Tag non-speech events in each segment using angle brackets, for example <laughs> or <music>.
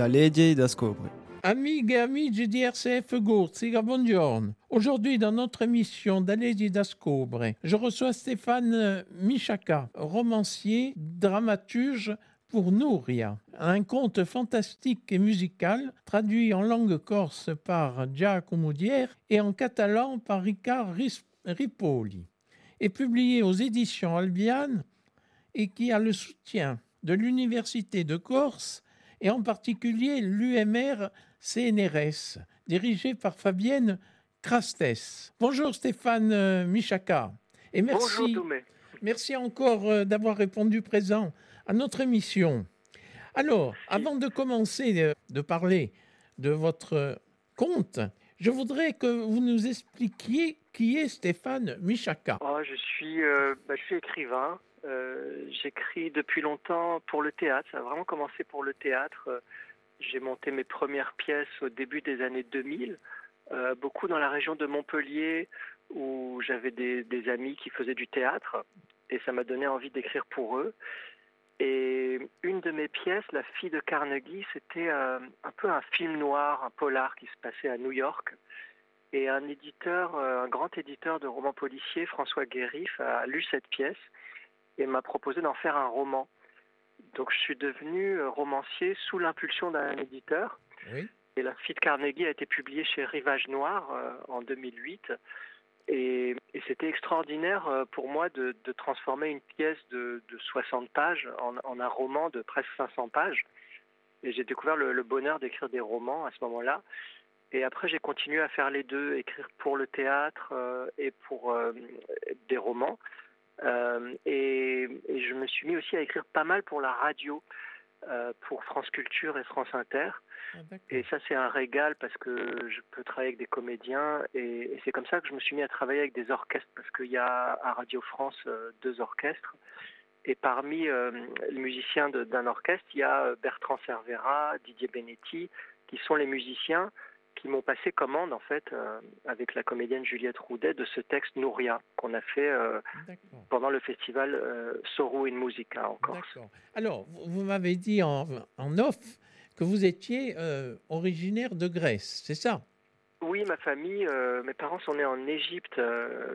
da legge da scoprire. Amiche et amici buongiorno. Aujourd'hui, dans notre émission d'Allez d'Ascobre, je reçois Stéphane Michaka, romancier, dramaturge pour Nouria, un conte fantastique et musical traduit en langue corse par Giacomo Dier et en catalan par Ricard Ripoli, et publié aux éditions Albiane et qui a le soutien de l'Université de Corse et en particulier l'UMR CNRS, dirigé par Fabienne Crastes. Bonjour Stéphane euh, Michaka. Et merci, merci encore euh, d'avoir répondu présent à notre émission. Alors, avant de commencer euh, de parler de votre conte, je voudrais que vous nous expliquiez qui est Stéphane Michaka. Oh, je, suis, bah, je suis écrivain. J'écris depuis longtemps pour le théâtre. Ça a vraiment commencé pour le théâtre. J'ai monté mes premières pièces au début des années 2000, euh, beaucoup dans la région de Montpellier, où j'avais des, amis qui faisaient du théâtre, et ça m'a donné envie d'écrire pour eux. Et une de mes pièces, La fille de Carnegie, c'était euh, un peu un film noir, un polar qui se passait à New York. Et un éditeur, euh, un grand éditeur de romans policiers, François Guérif, a lu cette pièce et m'a proposé d'en faire un roman. Donc je suis devenu euh, romancier sous l'impulsion d'un éditeur. Et La fille de Carnegie a été publiée chez Rivage Noir en 2008. Et, c'était extraordinaire euh, pour moi de, transformer une pièce de, 60 pages en, un roman de presque 500 pages. Et j'ai découvert le bonheur d'écrire des romans à ce moment-là. Et après, j'ai continué à faire les deux, écrire pour le théâtre et pour des romans. Euh, et, je me suis mis aussi à écrire pas mal pour la radio, euh, pour France Culture et France Inter. Ah, et ça, c'est un régal parce que je peux travailler avec des comédiens. Et, c'est comme ça que je me suis mis à travailler avec des orchestres parce qu'il y a à Radio France euh, deux orchestres. Et parmi les musiciens d'un orchestre, il y a Bertrand Cervera, Didier Benetti, qui sont les musiciens qui m'ont passé commande en fait euh, avec la comédienne Juliette Roudet de ce texte Nouria qu'on a fait euh, pendant le festival euh, Soru in Musica en Corse. Alors, vous m'avez dit en, off que vous étiez originaire de Grèce, c'est ça? Oui, ma famille, mes parents sont nés en Égypte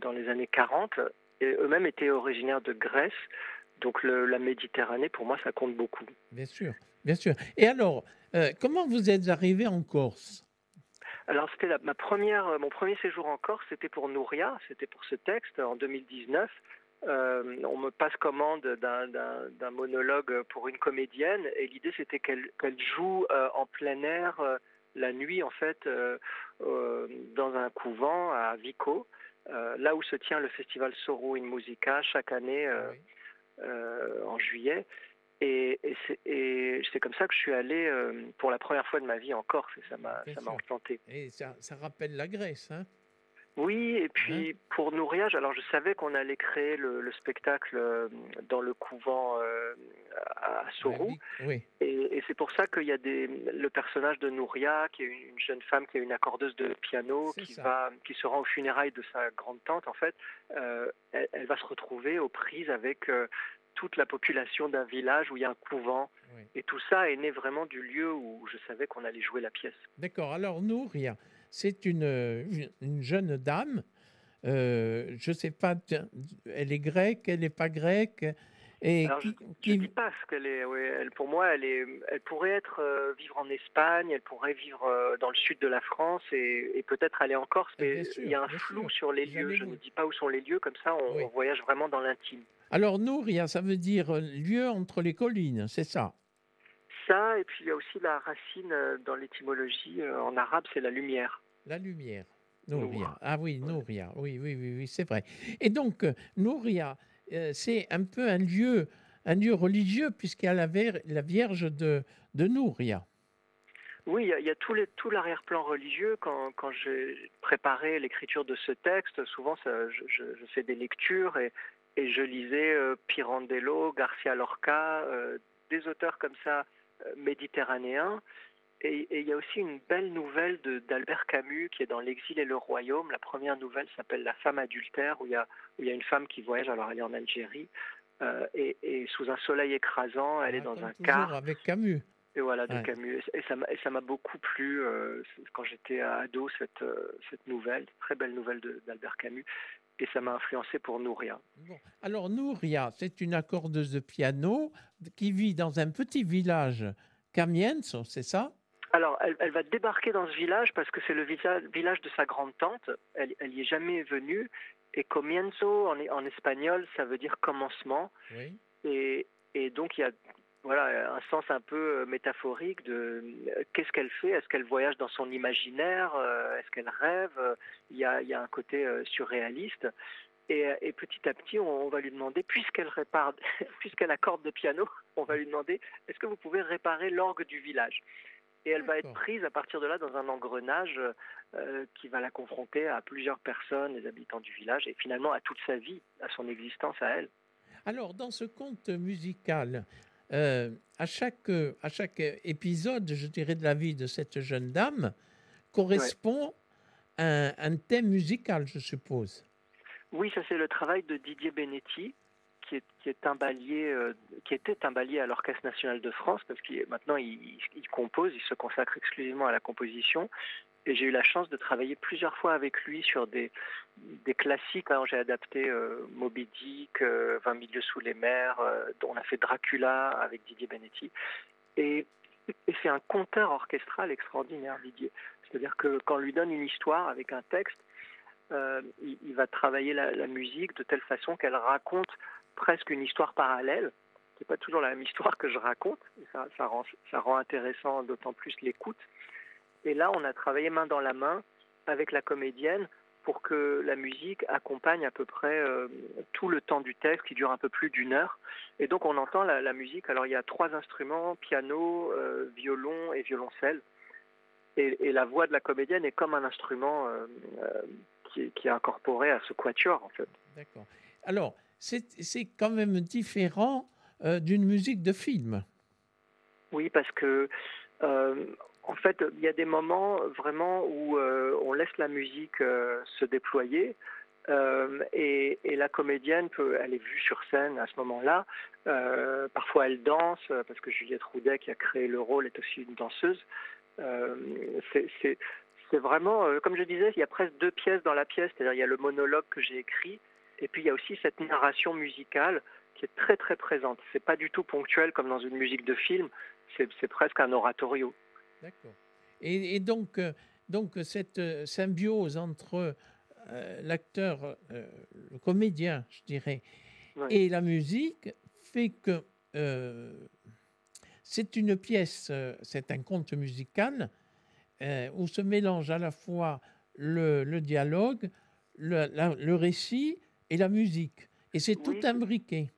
dans les années 40 et eux-mêmes étaient originaires de Grèce. Donc la Méditerranée, pour moi, ça compte beaucoup. Bien sûr, bien sûr. Et alors, comment vous êtes arrivé en Corse? Alors c'était ma première, euh, mon premier séjour en Corse, c'était pour Nouria, c'était pour ce texte en 2019. Euh, on me passe commande d'un monologue pour une comédienne et l'idée c'était qu'elle joue euh, en plein air la nuit en fait dans un couvent à Vico, là où se tient le festival Soru in Musica chaque année en juillet. Et, c'est comme ça que je suis allé euh, pour la première fois de ma vie en Corse et ça m'a enchanté. Et ça, rappelle la Grèce, hein? Oui, et puis pour Nouriage, alors je savais qu'on allait créer le, spectacle euh, dans le couvent euh, à Sorou. Oui. Et, c'est pour ça qu'il y a des, le personnage de Nouria, qui est une jeune femme qui est une accordeuse de piano, qui, va, qui se rend aux funérailles de sa grande-tante, en fait. elle, elle, va se retrouver aux prises avec toute la population d'un village où il y a un couvent. Et tout ça est né vraiment du lieu où je savais qu'on allait jouer la pièce. D'accord. Alors, Nouria, c'est une, une, jeune dame. Euh, je ne sais pas, elle est grecque, elle n'est pas grecque. Et je ne dis pas ce qu'elle est. elle, pour moi, elle, est, elle pourrait être euh, vivre en Espagne, elle pourrait vivre euh, dans le sud de la France et, peut-être aller en Corse, mais il y a un flou sur les lieux. Je ne dis pas où sont les lieux, comme ça on voyage vraiment dans l'intime. Alors, Nouria, ça veut dire lieu entre les collines, c'est ça? Ça, et puis il y a aussi la racine dans l'étymologie en arabe, c'est la lumière. La lumière. Nouria. Ah oui, Nouria. Oui, oui, oui, oui c'est vrai. Et donc, Nouria, c'est un peu un lieu, un lieu religieux, puisqu'il y a la, la Vierge de, de Nouria. Oui, il y a, tout, l'arrière-plan religieux. Quand, j'ai préparé l'écriture de ce texte, souvent je, je, fais des lectures et, et je lisais euh, Pirandello, Garcia Lorca, euh, des auteurs comme ça euh, méditerranéens. Et il y a aussi une belle nouvelle d'Albert Camus qui est dans L'exil et le royaume. La première nouvelle s'appelle La femme adultère, où il, y a, où il y a une femme qui voyage, alors elle est en Algérie, et, sous un soleil écrasant, elle est ah, dans un car. avec Camus. Et voilà, de Camus. Et ça m'a beaucoup plu quand j'étais ado, cette, cette nouvelle, très belle nouvelle d'Albert Camus. Et ça m'a influencé pour Nouria. Alors, Nouria, c'est une accordeuse de piano qui vit dans un petit village Camienzo, c'est ça? Alors, elle, va débarquer dans ce village parce que c'est le village de sa grande-tante. Elle, n'y est jamais venue. Et comienzo, en, en, espagnol, ça veut dire commencement. Et, donc, il y a voilà, un sens un peu euh, métaphorique de euh, qu'est-ce qu'elle fait? Est-ce qu'elle voyage dans son imaginaire? Euh, Est-ce qu'elle rêve? Il y, a, il y, a, un côté surréaliste. Et, et, petit à petit, on, va lui demander, puisqu'elle répare, <laughs> puisqu'elle accorde de piano, on va lui demander est-ce que vous pouvez réparer l'orgue du village? Et elle va être prise à partir de là dans un engrenage euh, qui va la confronter à plusieurs personnes, les habitants du village, et finalement à toute sa vie, à son existence à elle. Alors, dans ce conte musical, euh, à, chaque, à chaque épisode, je dirais, de la vie de cette jeune dame, correspond un, un, thème musical, je suppose. Oui, ça c'est le travail de Didier Benetti, un euh, qui était à l'Orchestre national de France, parce que maintenant il, compose, il se consacre exclusivement à la composition. Et j'ai eu la chance de travailler plusieurs fois avec lui sur des, des classiques. J'ai adapté euh, Moby Dick, 20 euh, milieux sous les mers, on a fait Dracula avec Didier Benetti. Et, c'est un conteur orchestral extraordinaire, Didier. C'est-à-dire que quand on lui donne une histoire avec un texte, il, va travailler la, musique de telle façon qu'elle raconte presque une histoire parallèle. C'est pas toujours la même histoire que je raconte. Ça, ça, rend, ça rend intéressant d'autant plus l'écoute. Et là, on a travaillé main dans la main avec la comédienne pour que la musique accompagne à peu près euh, tout le temps du texte qui dure un peu plus d'une heure. Et donc on entend la, musique. Alors il y a trois instruments, piano, euh, violon et violoncelle. Et, la voix de la comédienne est comme un instrument euh, qui, qui, est incorporé à ce quatuor en fait. D'accord. Alors, c'est quand même différent euh, d'une musique de film. Oui, parce que euh, en fait, il y a des moments vraiment où euh, on laisse la musique se déployer. Et, la comédienne peut, elle est vue sur scène à ce moment-là. parfois, elle danse parce que Juliette Roudet, qui a créé le rôle, est aussi une danseuse. c'est vraiment, comme je disais, il y a presque deux pièces dans la pièce. C'est-à-dire, il y a le monologue que j'ai écrit et puis il y a aussi cette narration musicale qui est très très présente. C'est pas du tout ponctuel comme dans une musique de film, c'est presque un oratorio. D'accord. Et, donc, euh, donc cette euh, symbiose entre euh, l'acteur, le comédien, je dirais, et la musique fait que c'est une pièce, c'est un conte musical où se mélange à la fois le, le dialogue, le, le récit, et la musique. Et c'est tout imbriqué.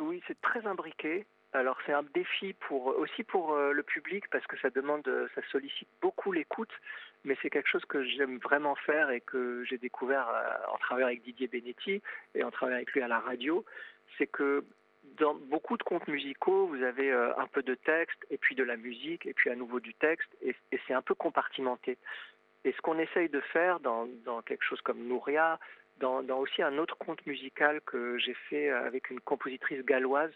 Oui, c'est très imbriqué. Alors c'est un défi pour aussi pour euh, le public parce que ça demande, ça sollicite beaucoup l'écoute, mais c'est quelque chose que j'aime vraiment faire et que j'ai découvert euh, en travaillant avec Didier Benetti et en travaillant avec lui à la radio, c'est que dans beaucoup de contes musicaux, vous avez euh, un peu de texte et puis de la musique et puis à nouveau du texte et, et c'est un peu compartimenté. Et ce qu'on essaye de faire dans, dans quelque chose comme Nouria, dans, aussi un autre conte musical que j'ai fait avec une compositrice galloise.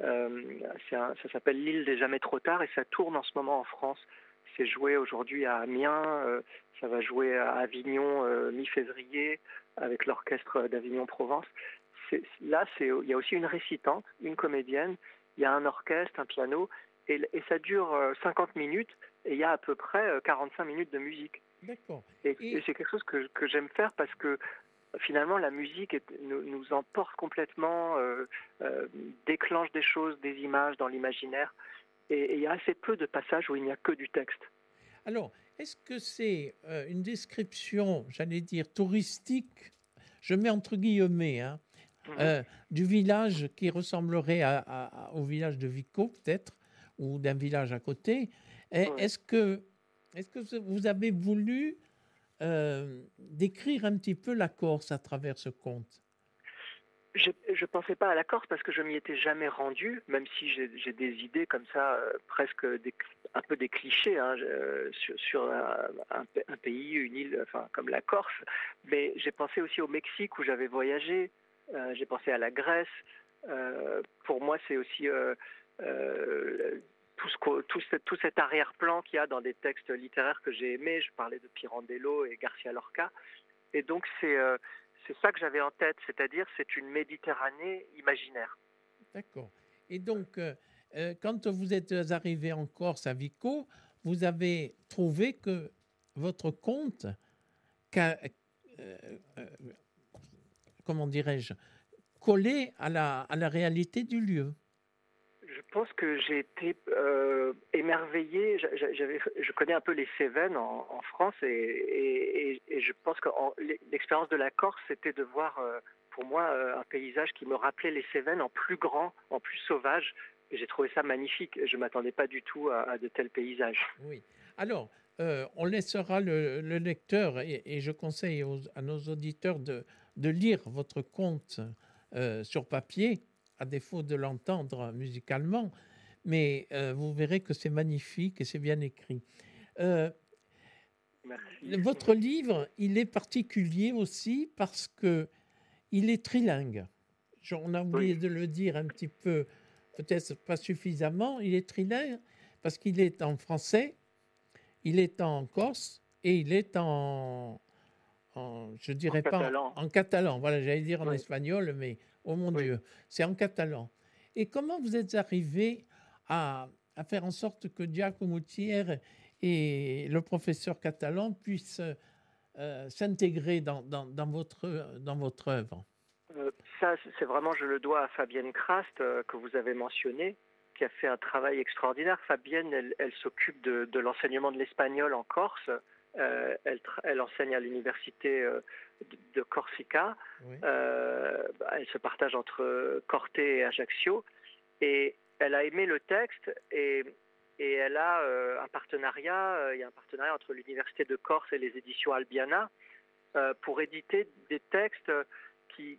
Euh, ça s'appelle L'île des jamais trop tard et ça tourne en ce moment en France. C'est joué aujourd'hui à Amiens, euh, ça va jouer à Avignon euh, mi-février avec l'orchestre d'Avignon-Provence. Là, il y a aussi une récitante, une comédienne, il y a un orchestre, un piano, et, et ça dure 50 minutes et il y a à peu près 45 minutes de musique. D'accord. Et, et c'est quelque chose que, que j'aime faire parce que finalement, la musique nous, emporte complètement, euh, euh, déclenche des choses, des images dans l'imaginaire. Et, il y a assez peu de passages où il n'y a que du texte. Alors, est-ce que c'est euh, une description, j'allais dire, touristique, je mets entre guillemets, hein, mhm. du village qui ressemblerait au village de Vico, peut-être, ou d'un village à côté? Est-ce que, est que vous avez voulu euh, d'écrire un petit peu la Corse à travers ce conte je ne pensais pas à la Corse parce que je m'y étais jamais rendu, même si j'ai des idées comme ça, euh, presque un peu des clichés hein, sur, un, pays, une île, enfin comme la Corse. Mais j'ai pensé aussi au Mexique où j'avais voyagé. Euh, j'ai pensé à la Grèce. pour moi, c'est aussi tout, ce, tout, cet arrière-plan qu'il y a dans des textes littéraires que j'ai aimés. Je parlais de Pirandello et Garcia Lorca. Et donc, c'est c'est ça que j'avais en tête, c'est-à-dire c'est une Méditerranée imaginaire. D'accord. Et donc, quand vous êtes arrivé en Corse à Vico, vous avez trouvé que votre conte, comment dirais-je, collait à la, à la réalité du lieu pense que j'ai été euh, émerveillé. Je connais un peu les Cévennes en, France et, je pense que l'expérience de la Corse, c'était de voir euh, pour moi euh, un paysage qui me rappelait les Cévennes en plus grand, en plus sauvage. J'ai trouvé ça magnifique. Je ne m'attendais pas du tout à, de tels paysages. Oui. Alors, on laissera le, lecteur et, je conseille à nos auditeurs de, lire votre conte sur papier à défaut de l'entendre musicalement, mais euh, vous verrez que c'est magnifique et c'est bien écrit. Euh, votre livre, il est particulier aussi parce que il est trilingue. On a oublié de le dire un petit peu, peut-être pas suffisamment. Il est trilingue parce qu'il est en français, il est en corse et il est en, je dirais pas catalan. En, catalan. Voilà, j'allais dire en espagnol, mais Oh mon Dieu, c'est en catalan. Et comment vous êtes arrivé à, faire en sorte que Giacomo Thiers et le professeur catalan puissent euh, s'intégrer dans, votre, dans votre œuvre? Euh, Ça, c'est vraiment, je le dois à Fabienne Krast, euh, que vous avez mentionné, qui a fait un travail extraordinaire. Fabienne, elle, s'occupe de l'enseignement de l'espagnol en Corse. Euh, elle, enseigne à l'université euh, de, Corsica. Euh, bah, elle se partage entre Corte et Ajaccio. Et elle a aimé le texte et, elle a un partenariat, il y a un partenariat entre l'université de Corse et les éditions Albiana pour éditer des textes qui,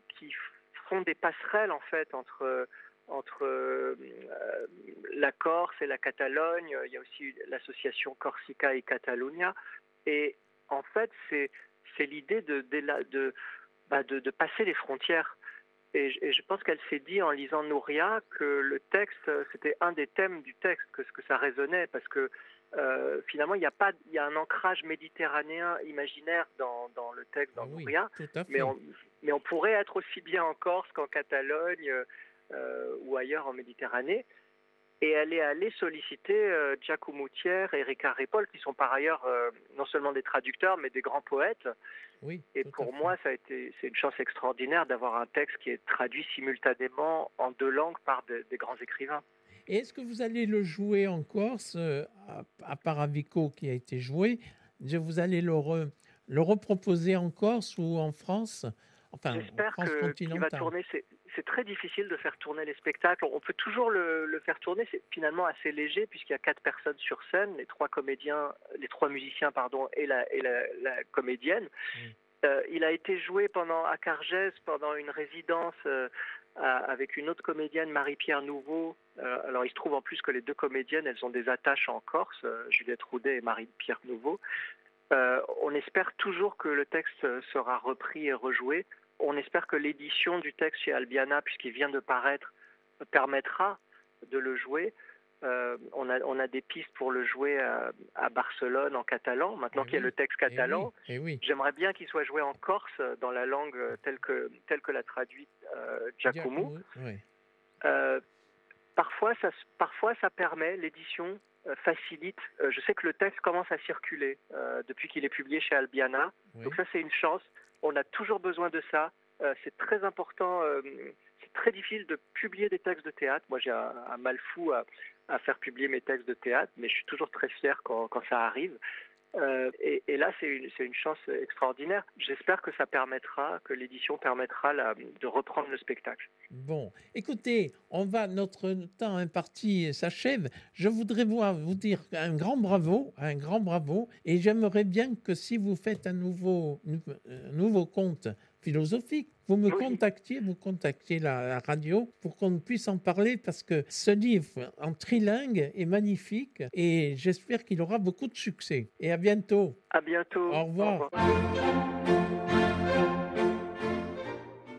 font des passerelles en fait entre entre la Corse et la Catalogne. Il y a aussi l'association Corsica et Catalunya. Et en fait, c'est l'idée de, bah, de, de, passer les frontières. Et, je pense qu'elle s'est dit en lisant Nouria que le texte, c'était un des thèmes du texte, que, que ça résonnait, parce que euh, finalement, il y a pas, il y a un ancrage méditerranéen imaginaire dans, dans le texte dans ah Nouria, mais on, mais on pourrait être aussi bien en Corse qu'en Catalogne euh, ou ailleurs en Méditerranée. Et elle est allée solliciter euh, Giacomo Thiers et Ricard Ripoll, qui sont par ailleurs euh, non seulement des traducteurs, mais des grands poètes. Oui, et pour moi, ça a été, c'est une chance extraordinaire d'avoir un texte qui est traduit simultanément en deux langues par des grands écrivains. Et est-ce que vous allez le jouer en Corse, euh, à, part Avico qui a été joué, vous allez le, le reproposer en Corse ou en France? Enfin, J'espère qu'il va tourner c'est très difficile de faire tourner les spectacles. On peut toujours le, faire tourner, c'est finalement assez léger puisqu'il y a quatre personnes sur scène, les trois comédiens, les trois musiciens pardon et la, et la, comédienne. Mm. Euh, il a été joué pendant à Cargès pendant une résidence euh, avec une autre comédienne, Marie-Pierre Nouveau. Euh, alors il se trouve en plus que les deux comédiennes, elles ont des attaches en Corse, Juliette Roudet et Marie-Pierre Nouveau. on espère toujours que le texte sera repris et rejoué on espère que l'édition du texte chez Albiana, puisqu'il vient de paraître, permettra de le jouer. Euh, on, a, des pistes pour le jouer à, Barcelone en catalan, maintenant eh qu'il y a le texte eh catalan. Eh J'aimerais bien qu'il soit joué en corse, dans la langue telle que, telle que l'a traduit euh, Giacomo. Euh, parfois, ça, parfois, ça permet, l'édition facilite. je sais que le texte commence à circuler depuis qu'il est publié chez Albiana. Donc ça, c'est une chance on a toujours besoin de ça. Euh, c'est très important. Euh, c'est très difficile de publier des textes de théâtre. Moi, j'ai un, mal fou à, faire publier mes textes de théâtre, mais je suis toujours très fier quand, ça arrive. Euh, et, là, c'est une, chance extraordinaire. J'espère que ça permettra, que l'édition permettra de reprendre le spectacle. Bon, écoutez, on va, notre temps imparti s'achève. Je voudrais vous dire un grand bravo, un grand bravo, et j'aimerais bien que si vous faites un nouveau, un nouveau conte philosophique, vous me contactiez, vous contactiez la, radio pour qu'on puisse en parler parce que ce livre en trilingue est magnifique et j'espère qu'il aura beaucoup de succès. Et à bientôt. À bientôt. Au revoir. Au revoir.